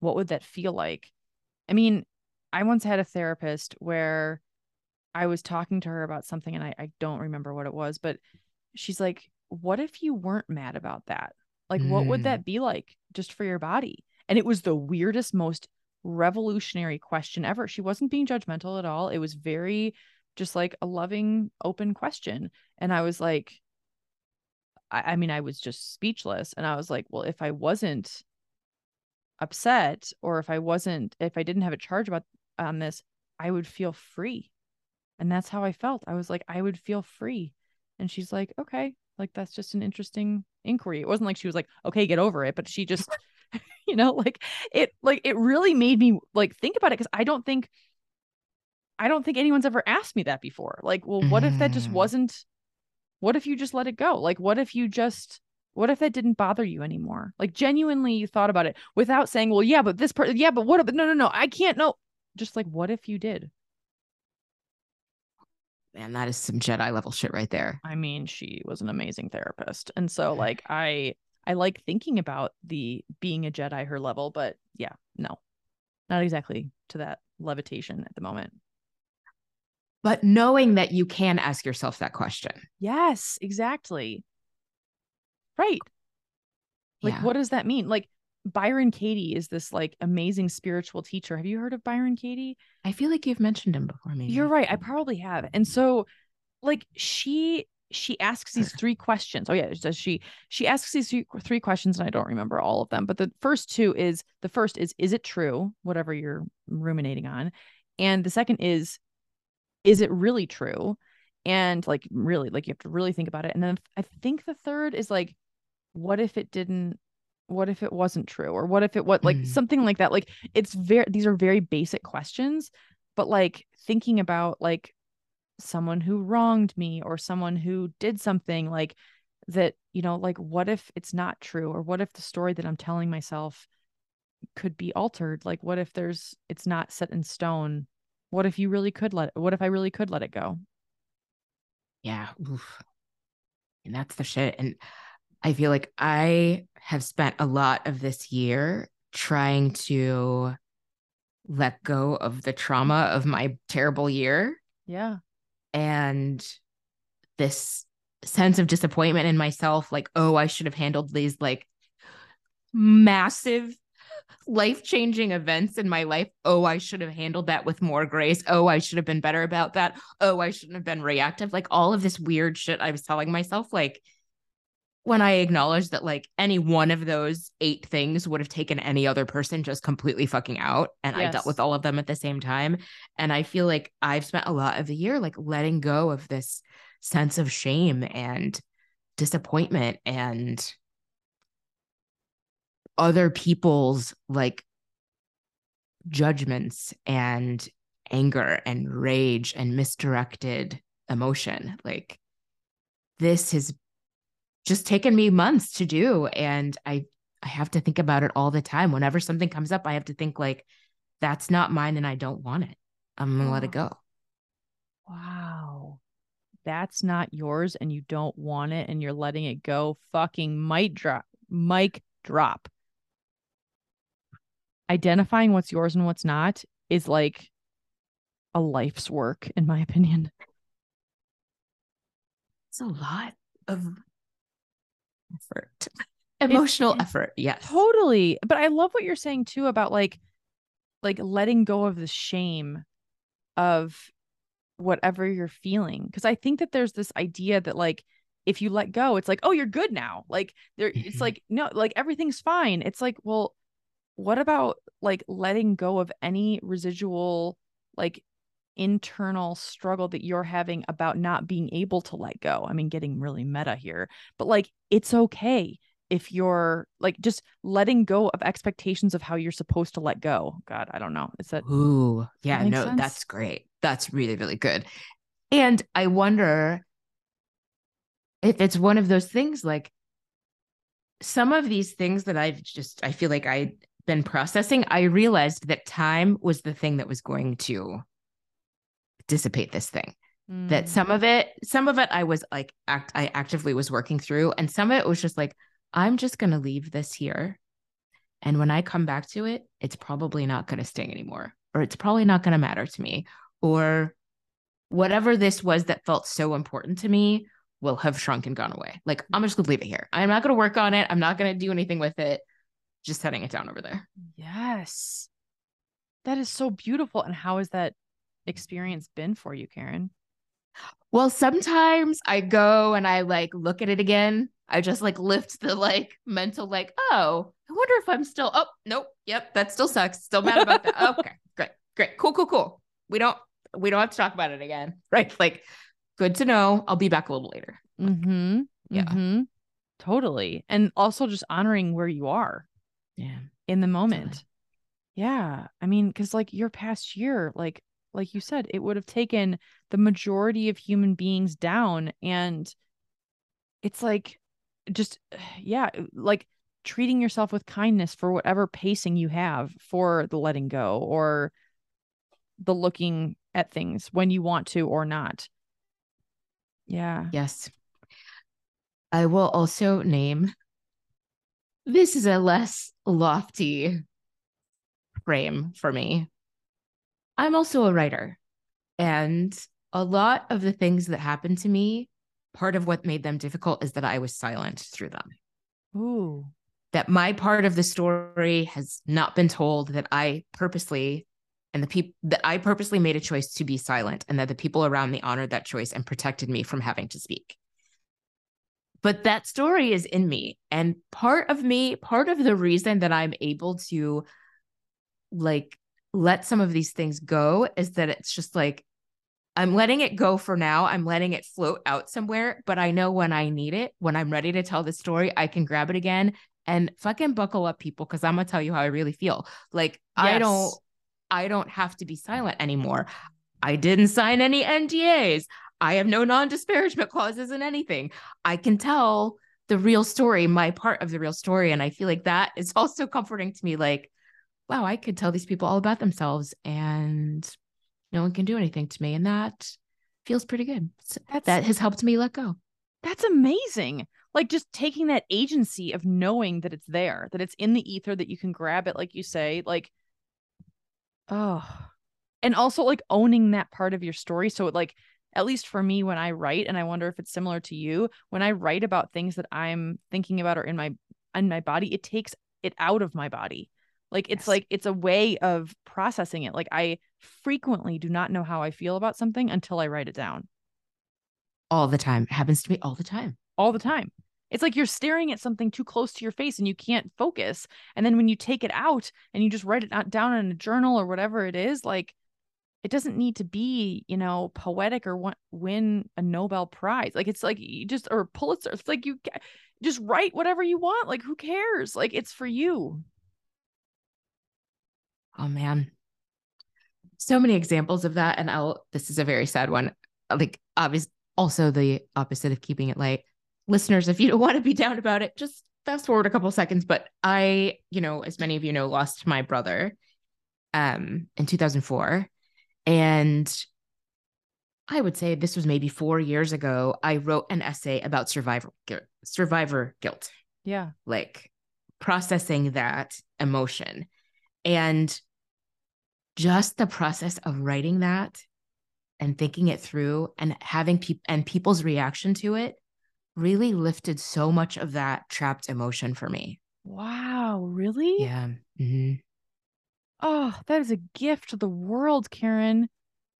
A: what would that feel like? I mean i once had a therapist where i was talking to her about something and i, I don't remember what it was but she's like what if you weren't mad about that? Like what would
B: Mm.
A: that be like just for your body? And it was the weirdest most revolutionary question ever. She wasn't being judgmental at all. It was very just like a loving open question. And i was like I, I mean i was just speechless and i was like well if i wasn't upset or if i wasn't if i didn't have a charge about on this i would feel free. And that's how i felt. I was like i would feel free. And she's like okay. Like that's just an interesting inquiry. It wasn't like she was like okay get over it but she just you know like it like it really made me like think about it because i don't think I don't think anyone's ever asked me that before. Like, well, what if that just
B: Mm.
A: wasn't what if you just let it go? Like, what if you just what if that didn't bother you anymore? Like genuinely you thought about it without saying, Well, yeah, but this person yeah, but what if no no no, I can't know. Just like what if you did?
B: Man, that is some Jedi level shit right there.
A: I mean, she was an amazing therapist. And so like I I like thinking about the being a Jedi her level, but yeah, no. Not exactly to that levitation at the moment.
B: But knowing that you can ask yourself that question.
A: Yes, exactly. Right. Like
B: Yeah.
A: what does that mean? Like Byron Katie is this like amazing spiritual teacher. Have you heard of Byron Katie?
B: I feel like you've mentioned him before, maybe.
A: You're right. I probably have. And so like she she asks these three questions. Oh yeah, does she she asks these three questions and I don't remember all of them, but the first two is the first is is it true whatever you're ruminating on? And the second is is it really true? And like really like you have to really think about it. And then I think the third is like what if it didn't what if it wasn't true or what if it was like
B: Mm.
A: something like that like it's very these are very basic questions but like thinking about like someone who wronged me or someone who did something like that you know like what if it's not true or what if the story that i'm telling myself could be altered like what if there's it's not set in stone what if you really could let what if i really could let it go
B: Yeah. Oof. And that's the shit. And I feel like I have spent a lot of this year trying to let go of the trauma of my terrible year
A: yeah
B: and this sense of disappointment in myself like oh i should have handled these like massive life-changing events in my life. Oh i should have handled that with more grace. Oh i should have been better about that. Oh i shouldn't have been reactive. Like all of this weird shit i was telling myself like when i acknowledged that like any one of those eight things would have taken any other person just completely fucking out and i dealt with all of them at the same time. And i feel like i've spent a lot of the year like letting go of this sense of shame and disappointment and other people's like judgments and anger and rage and misdirected emotion like this has just taken me months to do and i i have to think about it all the time whenever something comes up i have to think like that's not mine and i don't want it i'm gonna let it go
A: Wow. That's not yours and you don't want it and you're letting it go. Fucking mic drop. Mic drop. Identifying what's yours and what's not is like a life's work, in my opinion.
B: it's a lot of effort emotional
A: it-
B: effort yes
A: Totally. But I love what you're saying too about like like letting go of the shame of whatever you're feeling. Cause I think that there's this idea that like if you let go, it's like, oh, you're good now. Like there it's
B: Mhm.
A: like, no, like everything's fine. It's like, well, what about like letting go of any residual like internal struggle that you're having about not being able to let go? I mean, getting really meta here, but like it's okay if you're like just letting go of expectations of how you're supposed to let go. God, I don't know. Is that
B: Ooh, yeah,
A: make
B: no,
A: sense?
B: that's great. That's really, really good. And I wonder if it's one of those things like some of these things that I've just, I feel like I've been processing, I realized that time was the thing that was going to dissipate this thing. That
A: Mm,
B: some of it, some of it I was like, act, I actively was working through, and some of it was just like, I'm just going to leave this here. And when I come back to it, it's probably not going to sting anymore, or it's probably not going to matter to me, or whatever this was that felt so important to me will have shrunk and gone away. Like, I'm just going to leave it here. I'm not going to work on it. I'm not going to do anything with it. Just setting it down over there.
A: yes. That is so beautiful. And how has that experience been for you, Karen?
B: Well, sometimes I go and I like look at it again. I just like lift the like mental, like, oh, I wonder if I'm still, oh, nope, yep, that still sucks. Still mad about that. okay, great, great, cool, cool, cool. We don't, we don't have to talk about it again, right? Like, good to know. I'll be back a little later.
A: Mm-hmm.
B: yeah.
A: Mm-hmm. Totally. And also just honoring where you are
B: Yeah.
A: in the moment. Yeah. I mean, because like your past year, like like you said, it would have taken the majority of human beings down. And it's like, just, yeah, uh, like treating yourself with kindness for whatever pacing you have for the letting go or the looking at things when you want to or not. Yeah.
B: Yes. I will also name this is a less lofty frame for me. I'm also a writer. And a lot of the things that happened to me, part of what made them difficult is that I was silent through them.
A: Ooh.
B: That my part of the story has not been told, that I purposely and the people that I purposely made a choice to be silent and that the people around me honored that choice and protected me from having to speak. But that story is in me. And part of me, part of the reason that I'm able to like let some of these things go is that it's just like I'm letting it go for now. I'm letting it float out somewhere, but I know when I need it, when I'm ready to tell the story, I can grab it again and fucking buckle up people because I'm going to tell you how I really feel. Like yes. I don't I don't have to be silent anymore. I didn't sign any NDAs. I have no non-disparagement clauses in anything. I can tell the real story, my part of the real story and I feel like that is also comforting to me like wow, I could tell these people all about themselves and no one can do anything to me. And that feels pretty good. That's, that has helped me let go.
A: That's amazing. Like just taking that agency of knowing that it's there, that it's in the ether, that you can grab it, like you say, like, oh, and also like owning that part of your story. So, it like, at least for me, when I write, and I wonder if it's similar to you, when I write about things that I'm thinking about or in my in my body, it takes it out of my body. Like it's yes. like it's a way of processing it. Like I frequently do not know how I feel about something until I write it down.
B: All the time. It happens to me all the time.
A: All the time. It's like you're staring at something too close to your face and you can't focus. And then when you take it out and you just write it down in a journal or whatever it is, like it doesn't need to be, you know, poetic or win a Nobel Prize. Like it's like you just or Pulitzer. It's like you just write whatever you want. Like who cares? Like it's for you.
B: Oh man. So many examples of that. And I'll, this is a very sad one. Like, obviously, also the opposite of keeping it light. Listeners, if you don't want to be down about it, just fast forward a couple seconds. But I, you know, as many of you know, lost my brother um in 2004. And I would say this was maybe four years ago. I wrote an essay about survivor survivor guilt.
A: Yeah.
B: Like processing that emotion. And just the process of writing that and thinking it through and having people and people's reaction to it really lifted so much of that trapped emotion for me.
A: Wow, really?
B: Yeah. Mm-hmm.
A: Oh, that is a gift to the world, Karen.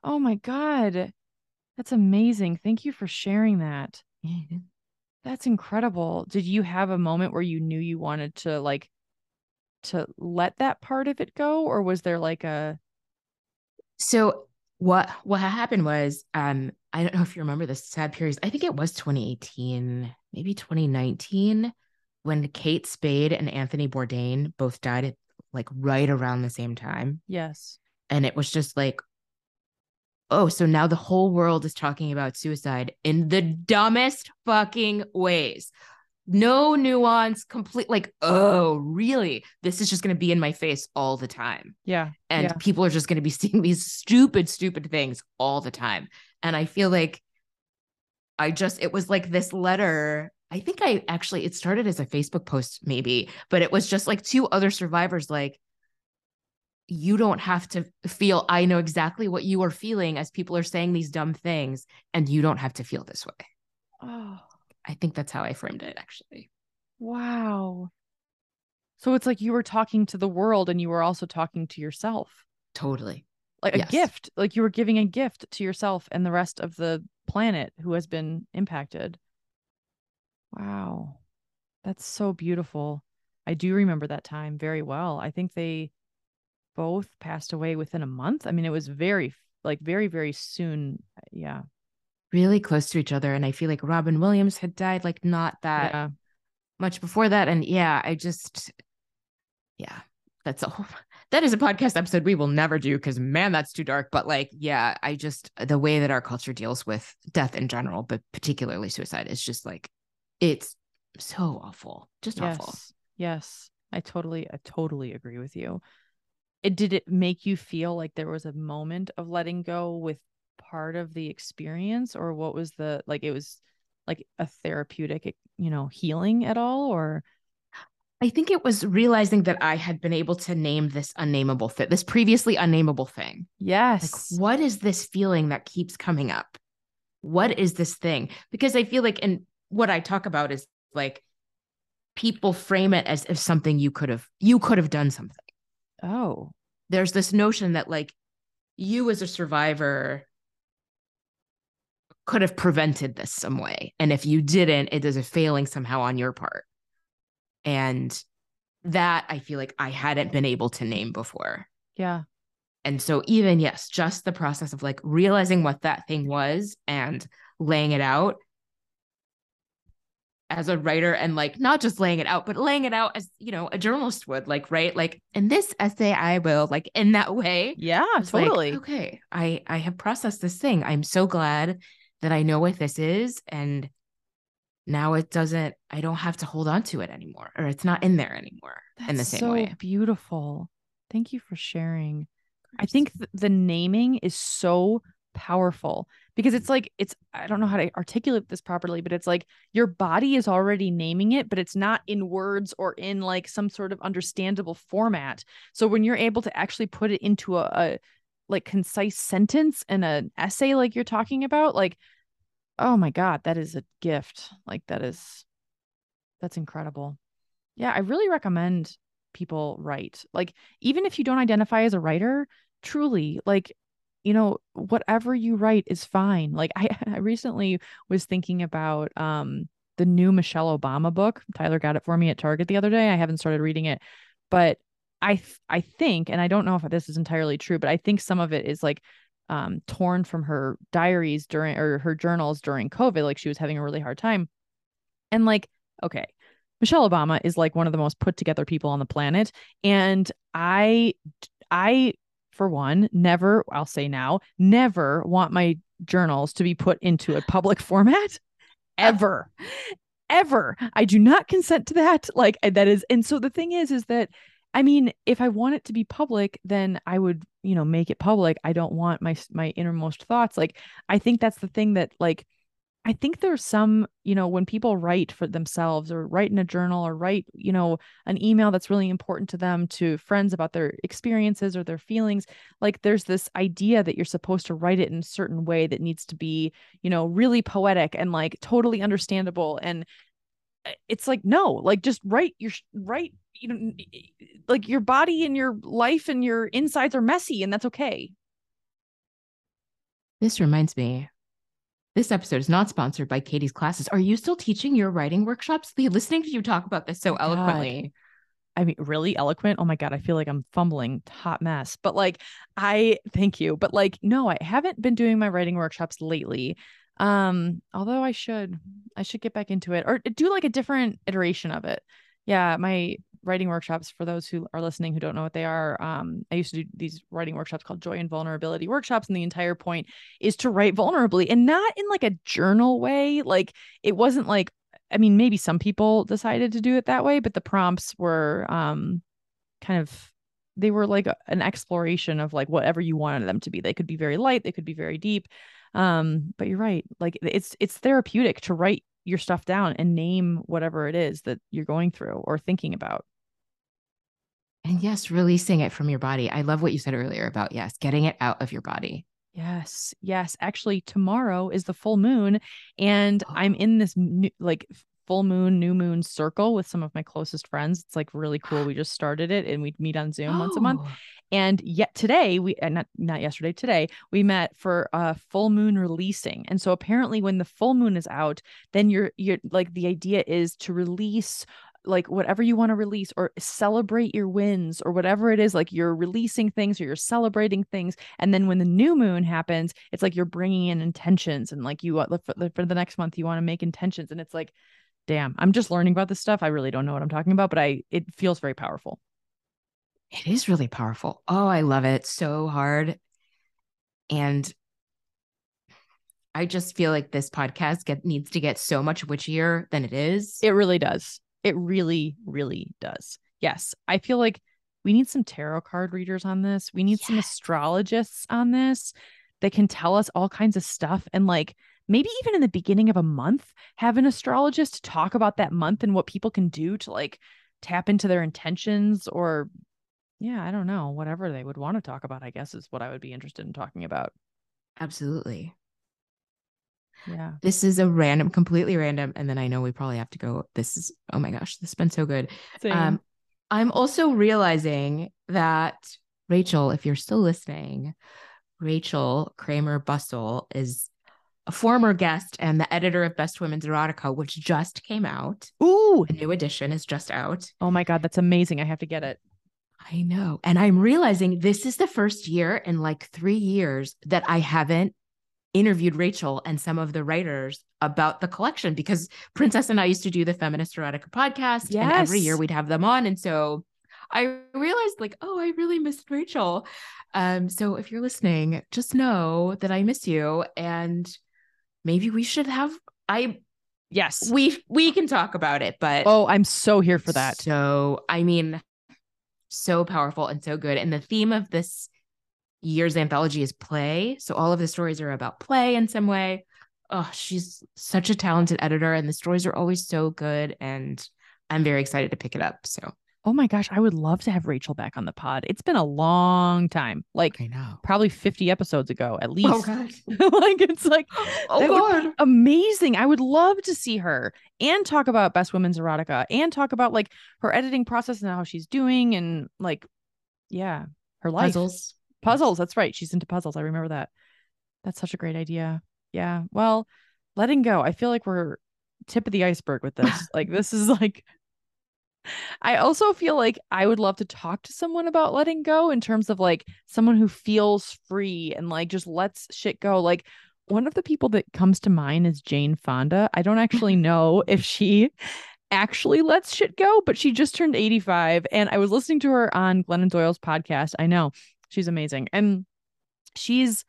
A: Oh my God. That's amazing. Thank you for sharing that.
B: Mm-hmm.
A: That's incredible. Did you have a moment where you knew you wanted to like to let that part of it go or was there like a
B: so what what happened was um i don't know if you remember the sad period i think it was 2018 maybe 2019 when kate spade and anthony bourdain both died at like right around the same time.
A: Yes.
B: And it was just like oh so now the whole world is talking about suicide in the dumbest fucking ways. No nuance complete like oh really? This is just going to be in my face all the time.
A: Yeah
B: and
A: yeah.
B: people are just going to be seeing these stupid stupid things all the time. And i feel like i just it was like this letter i think i actually it started as a facebook post maybe but it was just like two other survivors like you don't have to feel i know exactly what you are feeling as people are saying these dumb things and you don't have to feel this way
A: oh
B: I think that's how I framed it actually.
A: Wow. So it's like you were talking to the world and you were also talking to yourself.
B: Totally.
A: Like yes. a gift, like you were giving a gift to yourself and the rest of the planet who has been impacted. Wow. That's so beautiful. I do remember that time very well. I think they both passed away within a month. I mean, it was very, like, very, very soon. Uh, yeah
B: really close to each other. And I feel like Robin Williams had died like not that yeah. much before that. And yeah, I just, yeah, that's a whole, that is a podcast episode we will never do because man, that's too dark. But like, yeah, I just the way that our culture deals with death in general, but particularly suicide, is just like it's so awful. Just
A: yes.
B: awful.
A: Yes. I totally, I totally agree with you. It did it make you feel like there was a moment of letting go with part of the experience, or what was the like it was like a therapeutic, you know, healing at all, or
B: I think it was realizing that I had been able to name this unnameable fit, this previously unnameable thing.
A: Yes.
B: Like, what is this feeling that keeps coming up? What is this thing? Because I feel like, and what I talk about is like people frame it as if something you could have, you could have done something.
A: Oh.
B: There's this notion that like you as a survivor could have prevented this some way. And if you didn't, it is a failing somehow on your part. And that I feel like I hadn't been able to name before.
A: Yeah.
B: And so, even yes, just the process of like realizing what that thing was and laying it out as a writer and like not just laying it out, but laying it out as, you know, a journalist would, like, right? Like in this essay, I will, like in that way.
A: Yeah, totally.
B: Like, okay. I I have processed this thing. I'm so glad that I know what this is. And now it doesn't i don't have to hold on to it anymore or it's not in there anymore
A: That's
B: in the same
A: so
B: way
A: beautiful thank you for sharing i think th- the naming is so powerful because it's like it's i don't know how to articulate this properly but it's like your body is already naming it but it's not in words or in like some sort of understandable format. So when you're able to actually put it into a, a like concise sentence and an essay like you're talking about like oh my god that is a gift. Like that is that's incredible. Yeah i really recommend people write. Like even if you don't identify as a writer truly like you know whatever you write is fine like i i recently was thinking about um the new michelle obama book tyler got it for me at target the other day i haven't started reading it but i th- i think and i don't know if this is entirely true but i think some of it is like um, torn from her diaries during or her journals during COVID. Like she was having a really hard time. And like, okay, Michelle Obama is like one of the most put together people on the planet. And I, I, for one, never, I'll say now, never want my journals to be put into a public format ever. ever. I do not consent to that. Like that is, and so the thing is, is that I mean, if I want it to be public, then I would, you know, make it public. I don't want my my innermost thoughts. Like I think that's the thing that like I think there's some, you know, when people write for themselves or write in a journal or write, you know, an email that's really important to them to friends about their experiences or their feelings, like there's this idea that you're supposed to write it in a certain way that needs to be, you know, really poetic and like totally understandable and eh, it's like no, like just write your write you know like your body and your life and your insides are messy and that's okay.
B: This reminds me this episode is not sponsored by Katie's classes. Are you still teaching your writing workshops? Lee, listening to you talk about this so eloquently.
A: God. I mean, really eloquent. Oh my God. I feel like I'm fumbling, hot mess. But like, I thank you. But like, no, I haven't been doing my writing workshops lately. Um, although I should, I should get back into it or do like a different iteration of it. Yeah. My writing workshops for those who are listening who don't know what they are um, i used to do these writing workshops called joy and vulnerability workshops and the entire point is to write vulnerably and not in like a journal way like it wasn't like i mean maybe some people decided to do it that way but the prompts were um kind of they were like an exploration of like whatever you wanted them to be. They could be very light they could be very deep um but you're right like it's it's therapeutic to write your stuff down and name whatever it is that you're going through or thinking about
B: and yes, releasing it from your body. I love what you said earlier about, yes, getting it out of your body.
A: Yes. Yes. Actually, tomorrow is the full moon, and oh. I'm in this new, like full moon, new moon circle with some of my closest friends. It's like really cool. We just started it and we meet on Zoom oh. once a month. Oh. And yet today, we uh, not not yesterday, today we met for a full moon releasing. And so apparently, when the full moon is out, then you're you're like the idea is to release like whatever you want to release or celebrate your wins or whatever it is like you're releasing things or you're celebrating things and then when the new moon happens it's like you're bringing in intentions and like you for, for the next month you want to make intentions and it's like damn i'm just learning about this stuff i really don't know what i'm talking about but i it feels very powerful
B: It is really powerful. Oh, I love it so hard. And I just feel like this podcast get, needs to get so much witchier than it is.
A: It really does. It really, really does. Yes. I feel like we need some tarot card readers on this. We need some astrologists on this that can tell us all kinds of stuff. And like maybe even in the beginning of a month, have an astrologist talk about that month and what people can do to like tap into their intentions or, yeah, I don't know, whatever they would want to talk about, I guess is what I would be interested in talking about.
B: Absolutely.
A: Yeah.
B: This is a random, completely random. And then I know we probably have to go. This is, oh my gosh, this has been so good. Um, I'm also realizing that Rachel, if you're still listening, Rachel Kramer Bussel is a former guest and the editor of Best Women's Erotica, which just came out.
A: Ooh.
B: A new edition is just out.
A: Oh my God. That's amazing. I have to get it.
B: I know. And I'm realizing this is the first year in like three years that I haven't interviewed Rachel and some of the writers about the collection because Princess and I used to do the Feminist Erotica podcast. And every year we'd have them on. And so I realized, like, oh, I really missed Rachel. Um, so if you're listening, just know that I miss you. And maybe we should have I
A: Yes.
B: we we can talk about it, but
A: Oh, I'm so here for that.
B: so, I mean, so powerful and so good. And the theme of this year's anthology is play. So all of the stories are about play in some way. Oh, she's such a talented editor, and the stories are always so good. And I'm very excited to pick it up. So
A: Oh my gosh, I would love to have Rachel back on the pod. It's been a long time, like
B: I know.
A: probably 50 episodes ago at oh, least.
B: Oh god.
A: like it's like
B: Oh
A: that would be
B: God.
A: amazing. I would love to see her and talk about Best Women's Erotica and talk about like her editing process and how she's doing and like yeah, her life.
B: Puzzles.
A: Puzzles, that's right. She's into puzzles. I remember that. That's such a great idea. Yeah. Well, letting go. I feel like we're tip of the iceberg with this. like this is like I also feel like I would love to talk to someone about letting go in terms of like someone who feels free and like just lets shit go. Like one of the people that comes to mind is Jane Fonda. I don't actually know if she actually lets shit go, but she just turned 85 and I was listening to her on Glennon Doyle's podcast. I know she's amazing. And she's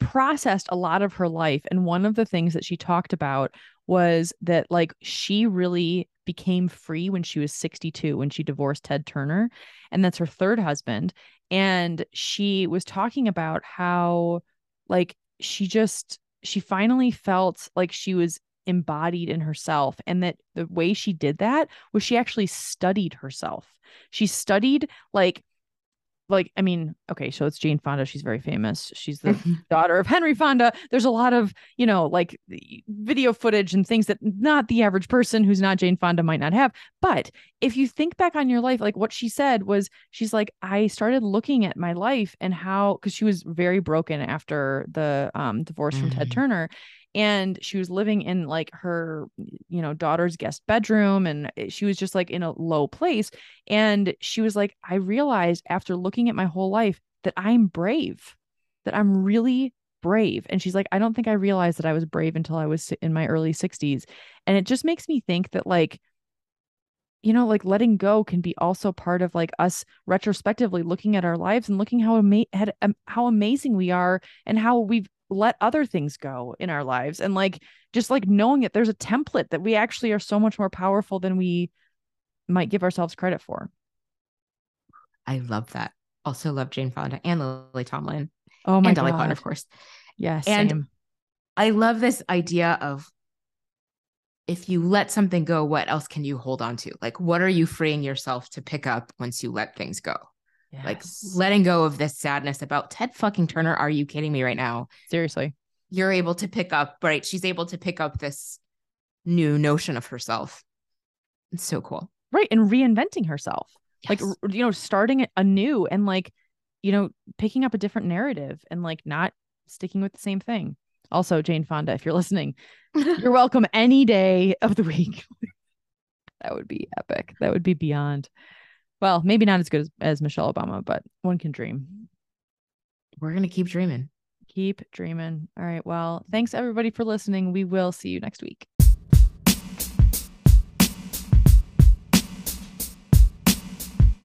A: processed a lot of her life. And one of the things that she talked about was that like she really became free when she was 62 when she divorced Ted Turner and that's her third husband. And she was talking about how like she just she finally felt like she was embodied in herself and that the way she did that was she actually studied herself. She studied like like i mean okay so it's jane fonda. She's very famous. She's the daughter of henry fonda. There's a lot of you know like video footage and things that not the average person who's not jane fonda might not have. But if you think back on your life like what she said was she's like i started looking at my life and how because she was very broken after the um, divorce from ted
B: Mhm.
A: turner and she was living in like her you know daughter's guest bedroom and eh, she was just like in a low place and she was like i realized after looking at my whole life that i'm brave that i'm really brave and she's like i don't think i realized that i was brave until i was in my early 60s and it just makes me think that like you know like letting go can be also part of like us retrospectively looking at our lives and looking how ama- how amazing we are and how we've let other things go in our lives and like just like knowing that there's a template that we actually are so much more powerful than we might give ourselves credit for
B: I love that. Also love Jane Fonda and Lily Tomlin
A: oh my
B: and Dolly
A: god
B: Parton, of course.
A: yes
B: And- I love this idea of if you let something go, what else can you hold on to? Like, what are you freeing yourself to pick up once you let things go? Like, letting go of this sadness about Ted fucking Turner. Are you kidding me right now?
A: seriously
B: You're able to pick up, right? She's able to pick up this new notion of herself. It's so cool.
A: right and reinventing herself like
B: Yes.
A: r- you know starting it anew and like you know picking up a different narrative and like not sticking with the same thing also jane fonda if you're listening you're welcome any day of the week that would be epic that would be beyond well maybe not as good as, as michelle obama but one can dream.
B: We're going to keep dreaming.
A: keep dreaming. All right well thanks everybody for listening. We will see you next week